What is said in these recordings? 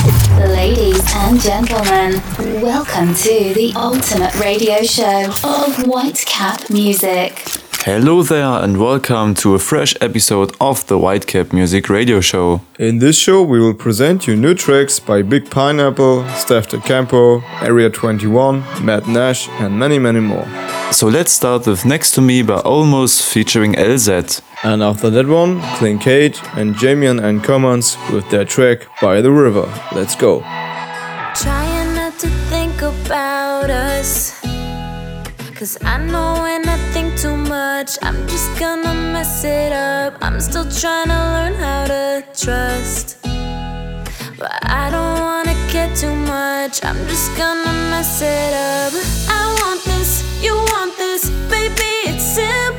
Ladies and gentlemen, welcome to the ultimate radio show of Whitecap Music. Hello there, and welcome to a fresh episode of the Whitecap Music Radio Show. In this show, we will present you new tracks by Big Pineapple, Steph De Campo, Area 21, Matt Nash, and many, many more. So let's start with Next to Me by Almost featuring LZ. And after that one, Klingande and Jamie N Commons with their track By the River. Let's go. Trying not to think about us. Cause I know when I think too much, I'm just gonna mess it up. I'm still trying to learn how to trust. But I don't wanna get too much, I'm just gonna mess it up. I want this, you want this, baby, it's simple.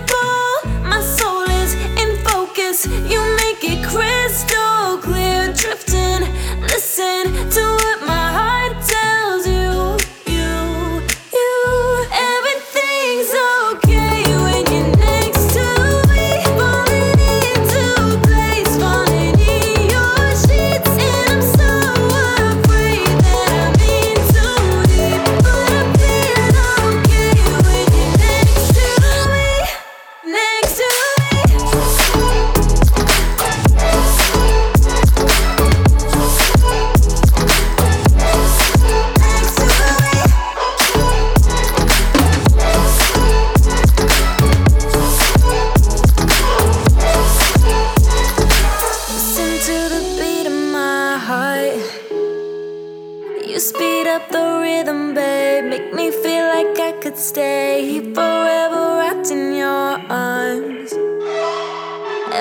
Stay forever wrapped in your arms.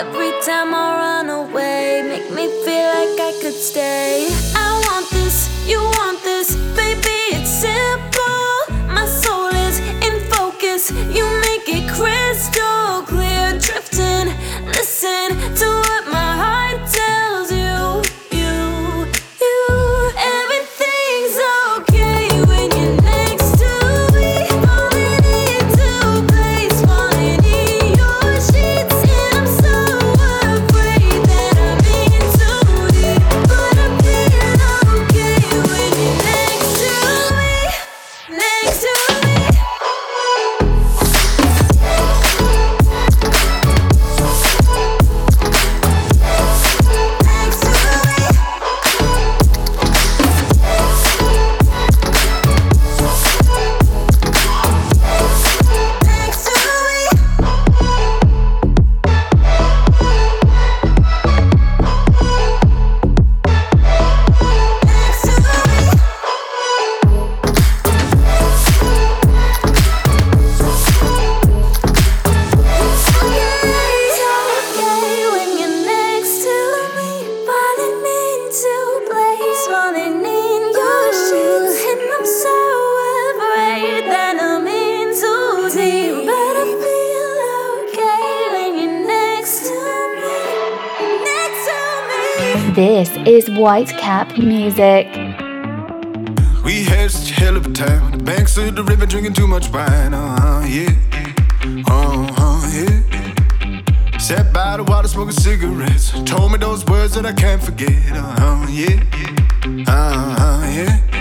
Every time I run away, make me feel like I could stay. Whitecap Music. We had such a hell of a time the banks of the river, drinking too much wine. Uh huh, yeah. Uh huh, yeah. Sat by the water, smoking cigarettes. Told me those words that I can't forget. Uh huh, yeah. Uh huh, yeah.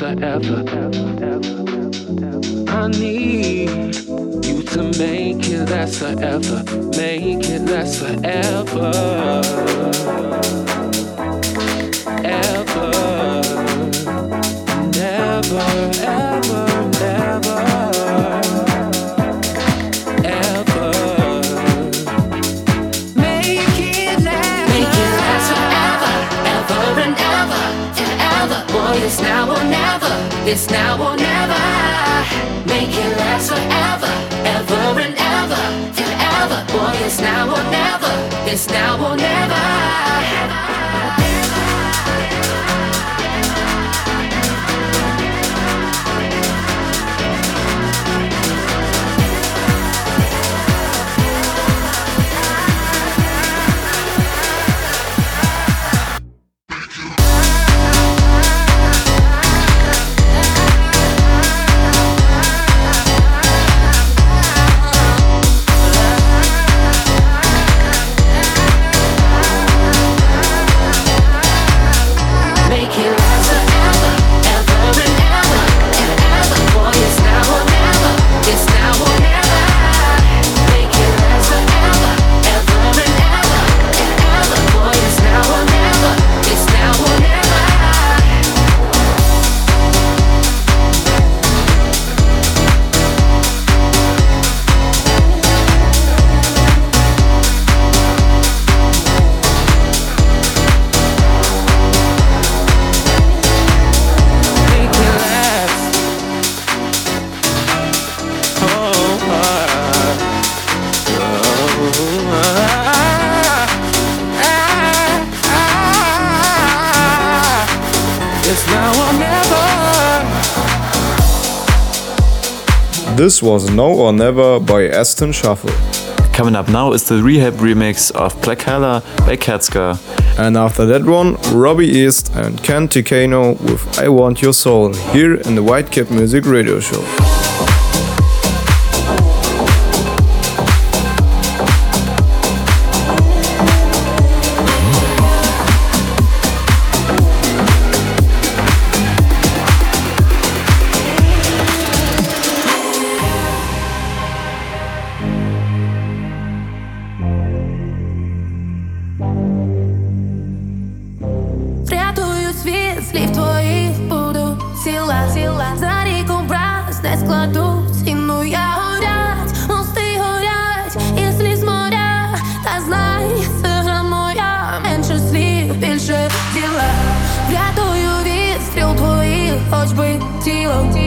Forever. This was No or Never by Aston Shuffle. Coming up now is the Rehab remix of Black Hella by Katzka. And after that one, Robbie East and Ken Ticano with I Want Your Soul here in the Whitecap Music Radio Show. deal.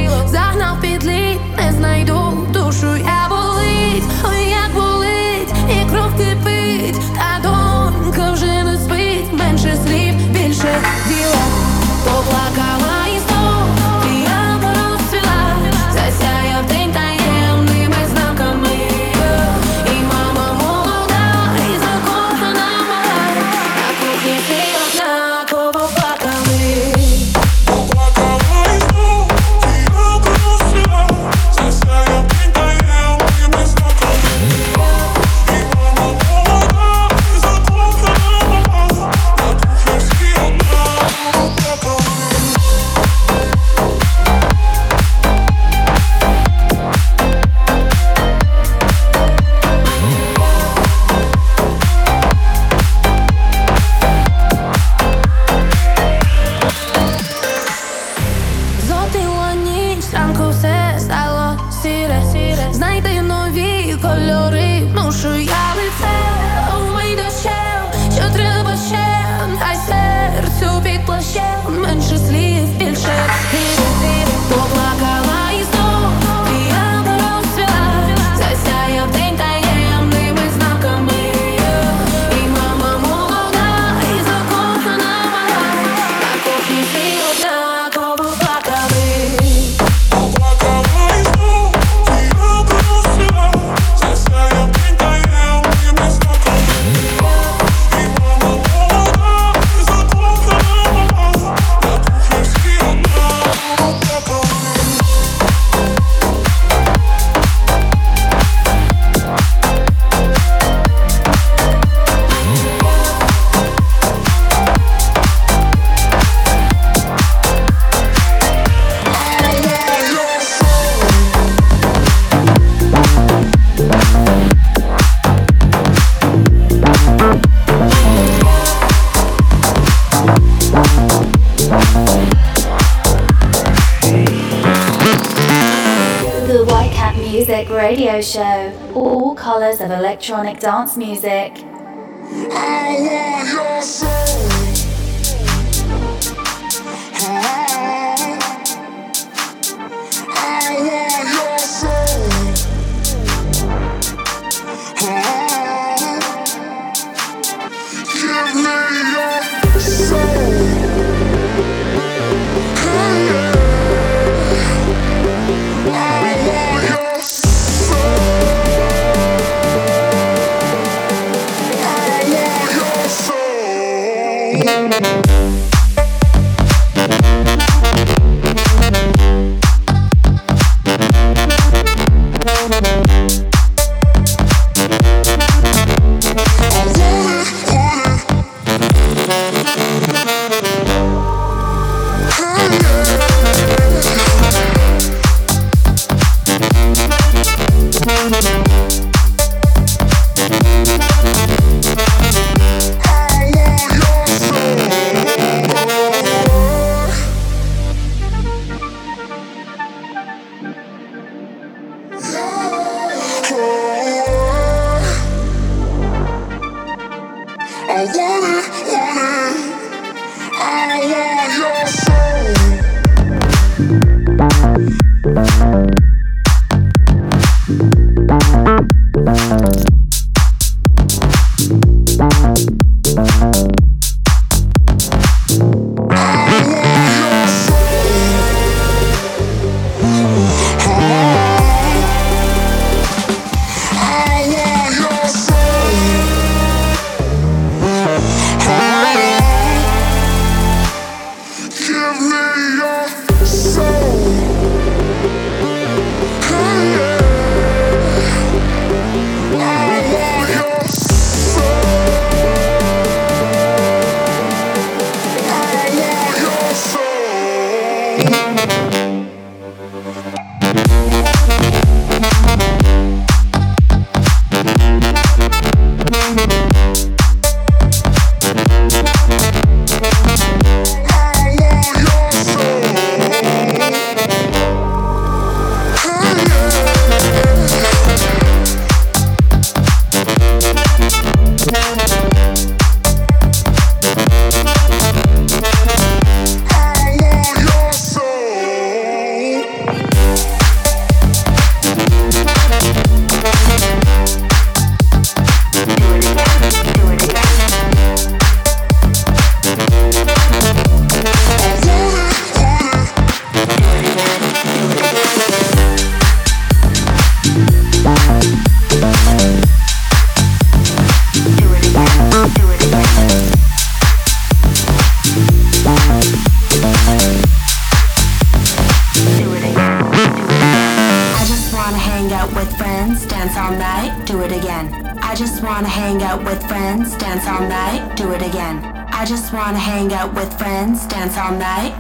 electronic dance music.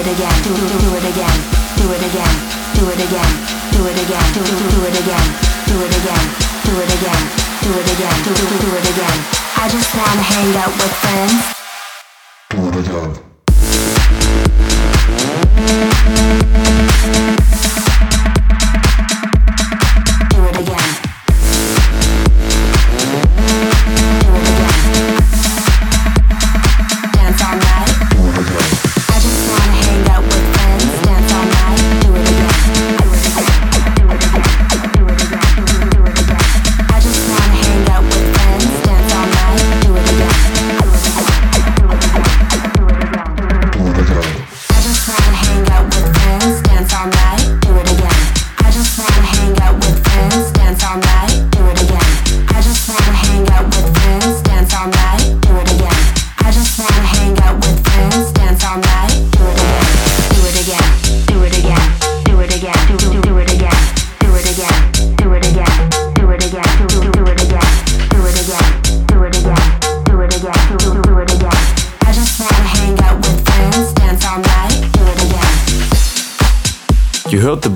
it again, do, do, do it again, do it again, do it again, do it again, do, do, do it again, do it again, do it again, do it again, do, do, do it again. I just wanna hang out with friends. Do it again.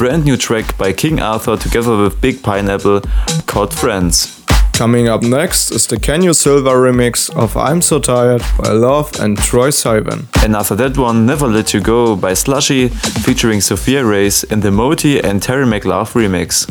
Brand new track by King Arthur together with Big Pineapple called Friends. Coming up next is the Kenyo Silva remix of I'm So Tired by Lauv and Troye Sivan. And after that one, Never Let You Go by Slushii featuring Sofia Reyes in the Moti and Terry McLove remix.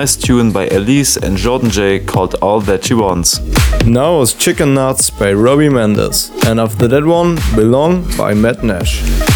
Nice tune by Elise and Jordan J called All That She Wants. Now was Chicken Nuts by Robbie Mendes, and after that one, Belong by Matt Nash.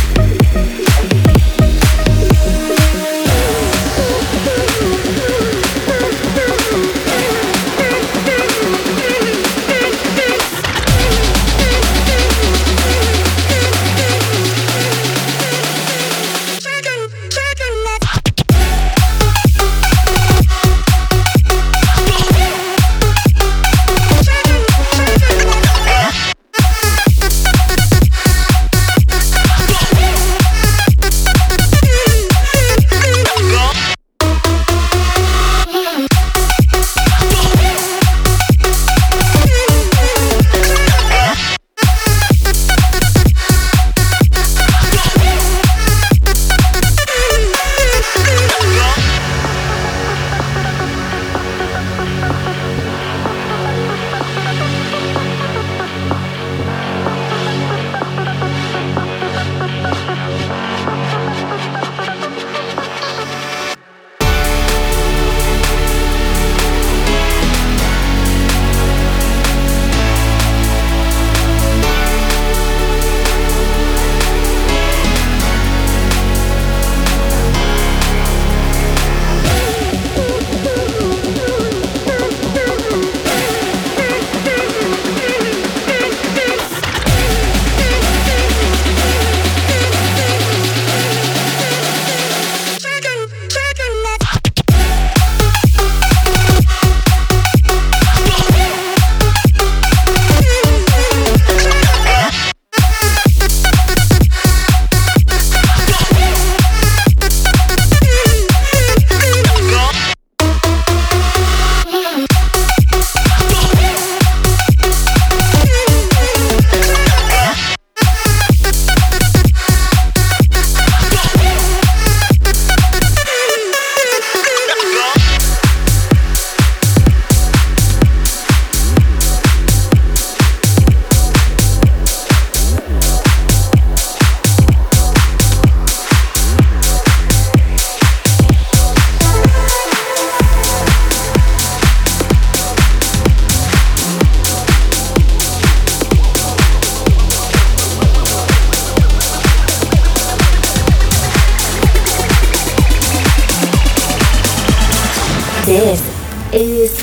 This is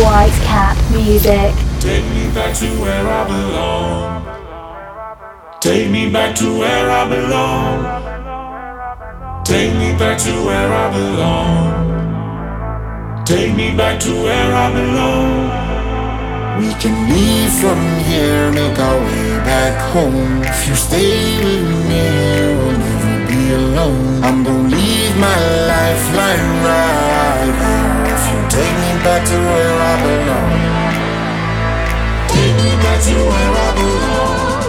Whitecap Music. Take me back to where I belong. Take me back to where I belong. Take me back to where I belong. Take me back to where I belong. We can leave from here, make our way back home. If you stay with me, we'll never be alone. I'm gonna leave my life lying right back to where I belong. Take me back to where I belong.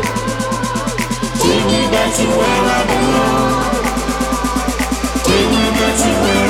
Take me back to where I belong. Take me back to where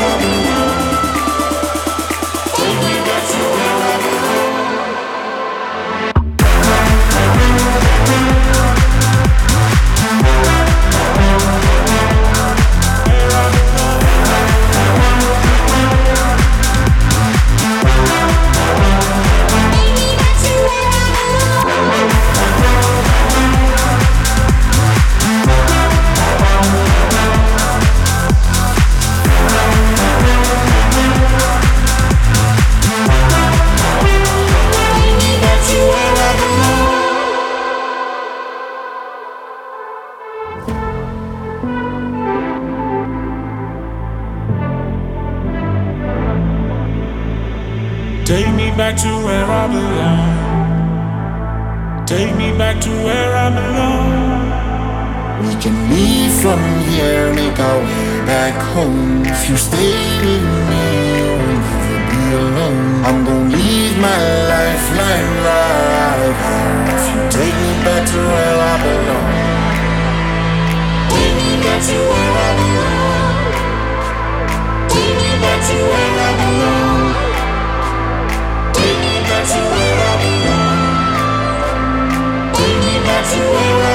from here Make our way back home. If you stay with me You'll never be alone. I'm gonna leave my lifeline right home If you take me back to where I belong. Take me back to where I belong. Take me back to where I belong. Take me back to where I belong. Take me back to where I belong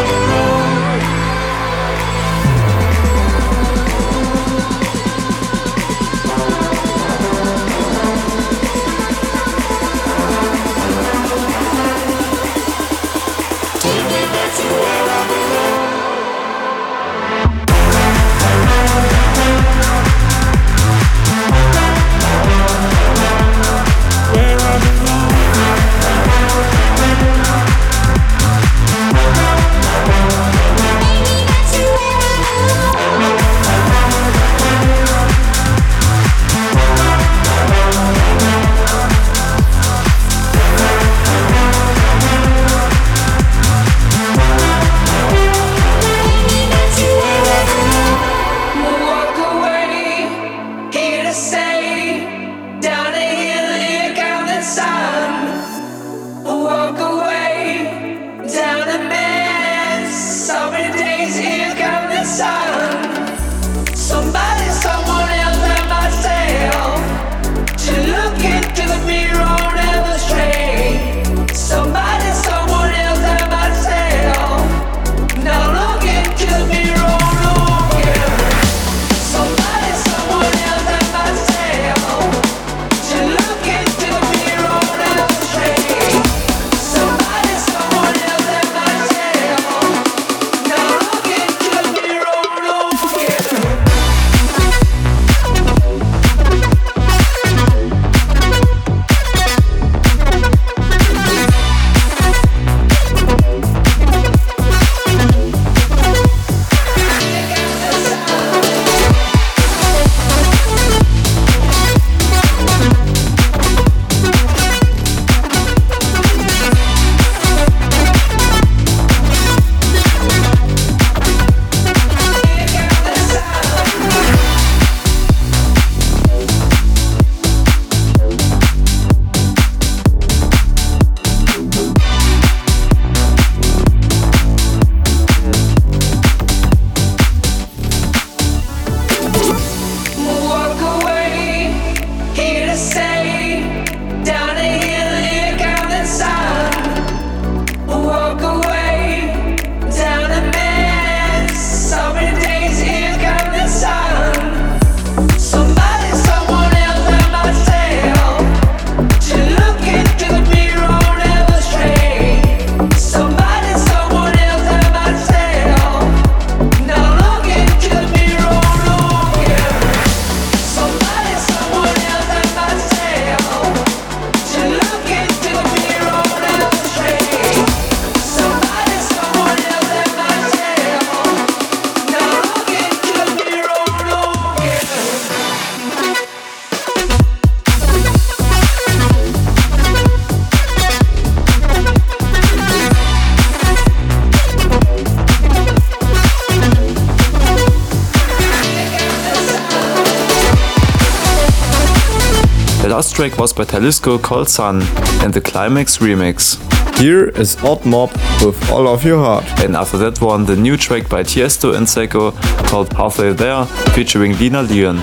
The last track was by Talisco called Sun and the Climax remix. Here is Odd Mob with All of Your Heart. And after that one, the new track by Tiesto and Sevek called Halfway There featuring Lena Leon.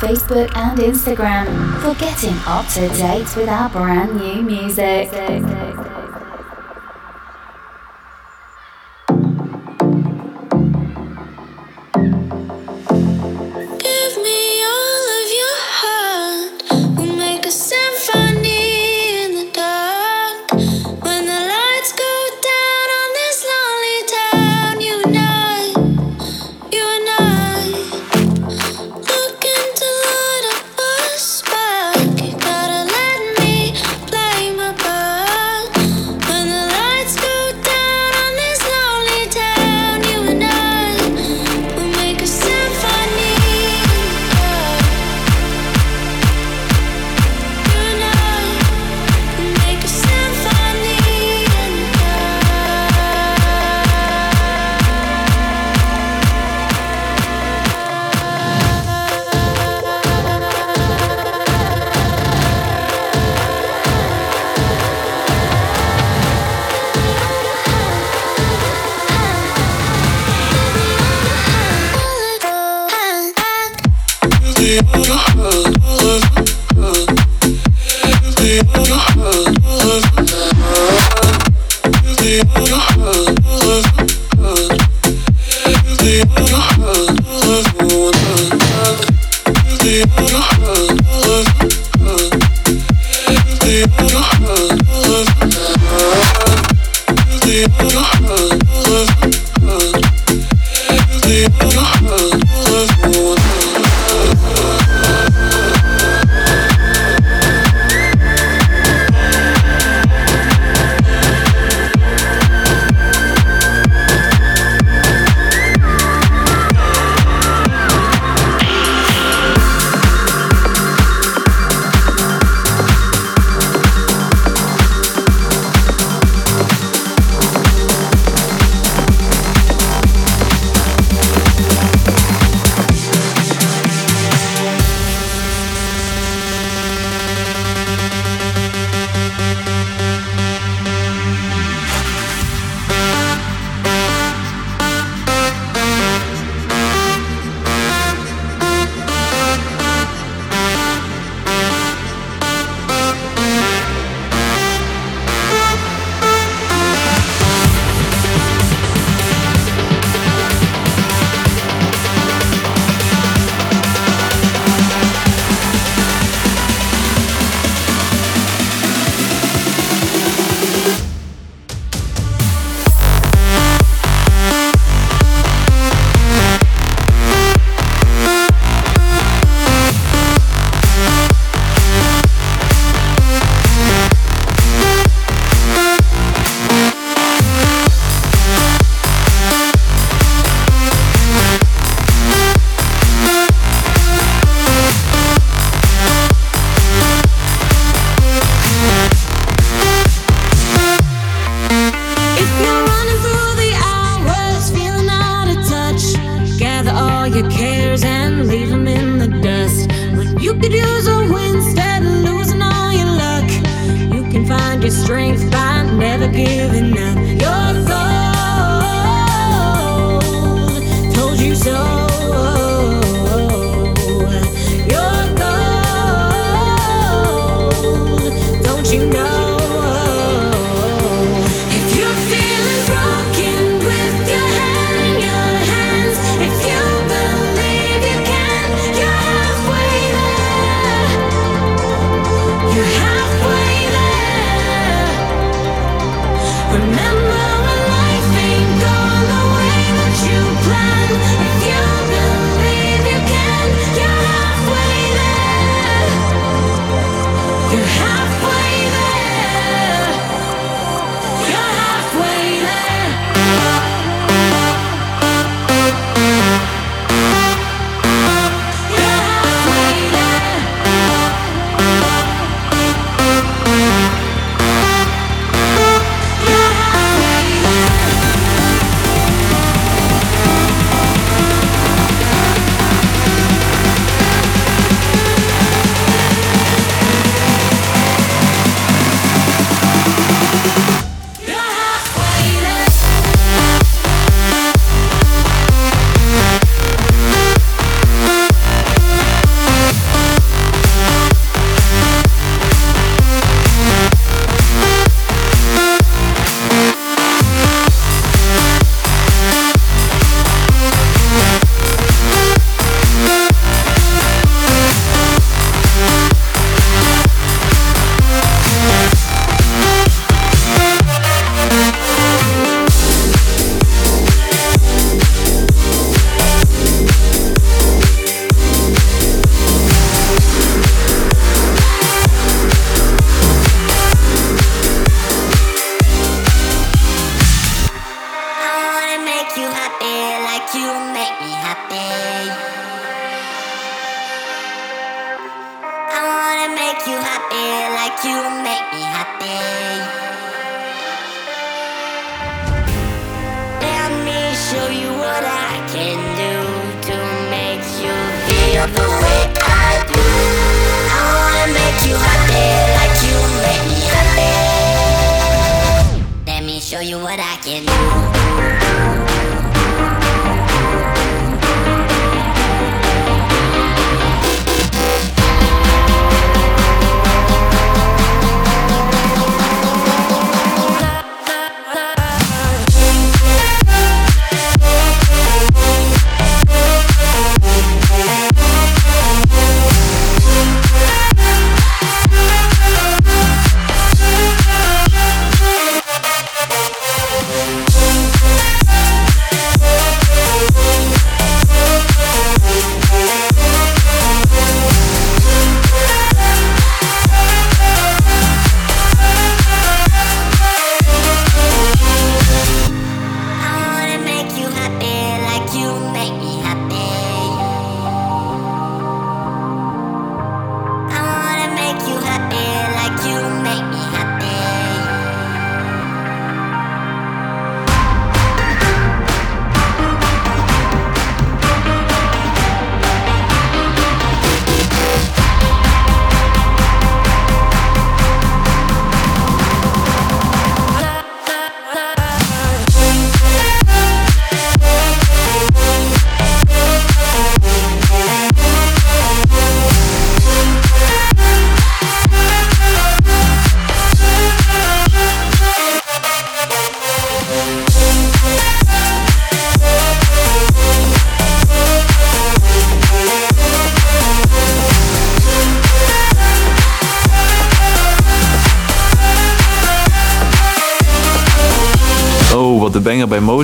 Facebook and Instagram for getting up to date with our brand new music. you. strength by never giving up.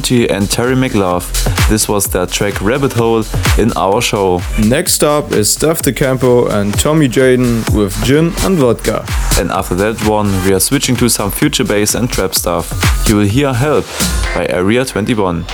And Terry McLove. This was their track Rabbit Hole in our show. Next up is Steff da Campo and Tommy Jayden with Gin and Vodka. And after that one, we are switching to some future bass and trap stuff. You will hear Help by Area 21.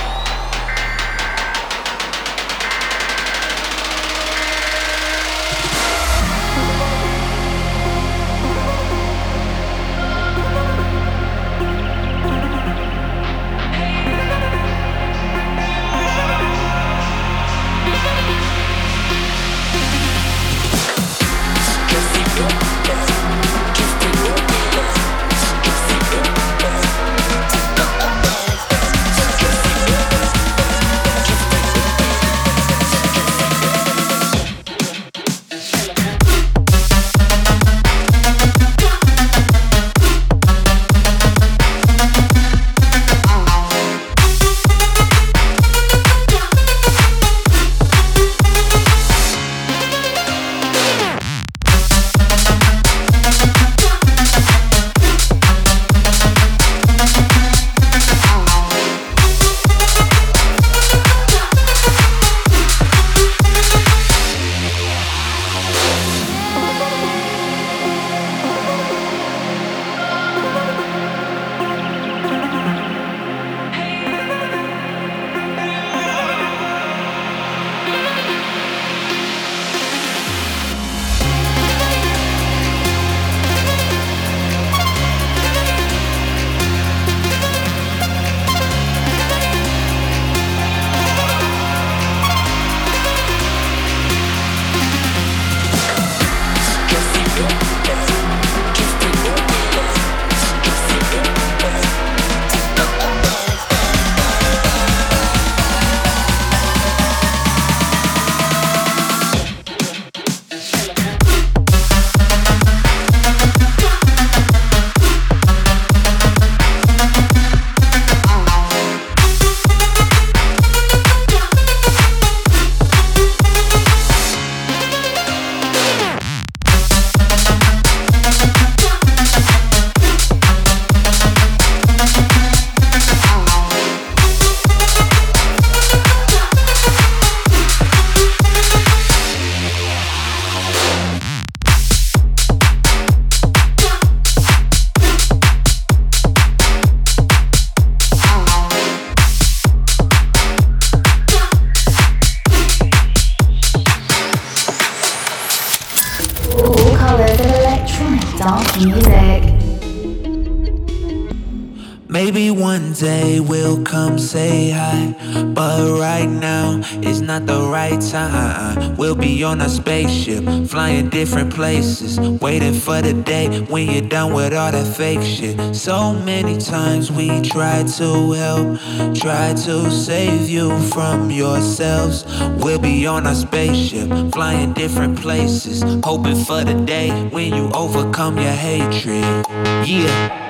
Is not the right time. We'll be on a spaceship, flying different places. Waiting for the day when you're done with all that fake shit. So many times we tried to help, tried to save you from yourselves. We'll be on a spaceship, flying different places. Hoping for the day when you overcome your hatred. Yeah.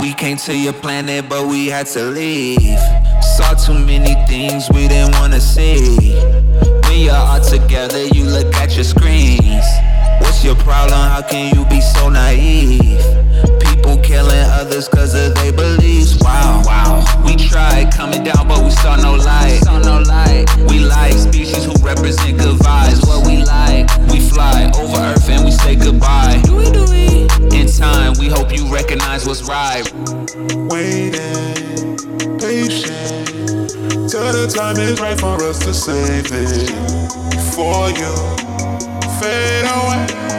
We came to your planet, but we had to leave. Saw too many things we didn't wanna see. When you're all together, you look at your screens. What's your problem? How can you be so naive? People killing others cause of their beliefs. Wow, wow. We tried coming down, but we saw no light. Saw no light. We like species who represent good vibes. What we like, we fly over Earth and we say goodbye. Do we, do we? In time, we hope you recognize what's right. Waiting, patient, till the time is right for us to save it. Before you fade away.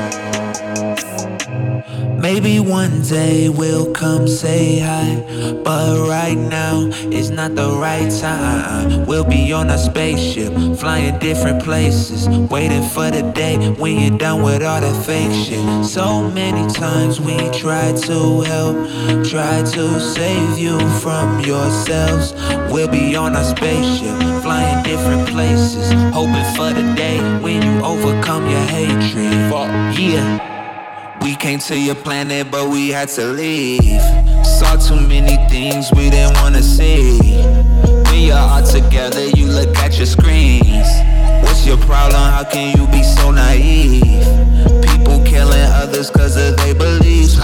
Maybe one day we'll come say hi. But right now is not the right time. We'll be on a spaceship, flying different places. Waiting for the day when you're done with all that fake shit. So many times we tried to help, tried to save you from yourselves. We'll be on a spaceship, flying different places. Hoping for the day when you overcome your hatred. Yeah. We came to your planet, but we had to leave. Saw too many things we didn't wanna see. When you're all together, you look at your screens. What's your problem? How can you be so naive? People killing others cause of their beliefs.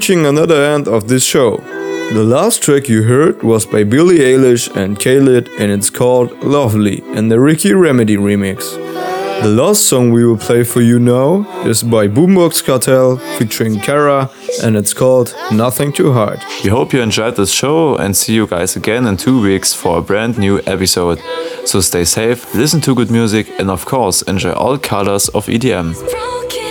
Reaching another end of this show. The last track you heard was by Billie Eilish and Khalid and it's called Lovely in the Ricky Remedy remix. The last song we will play for you now is by Boombox Cartel featuring Kara and it's called Nothing to Hide. We hope you enjoyed this show and see you guys again in two weeks for a brand new episode. So stay safe, listen to good music, and of course, enjoy all colors of EDM. Broken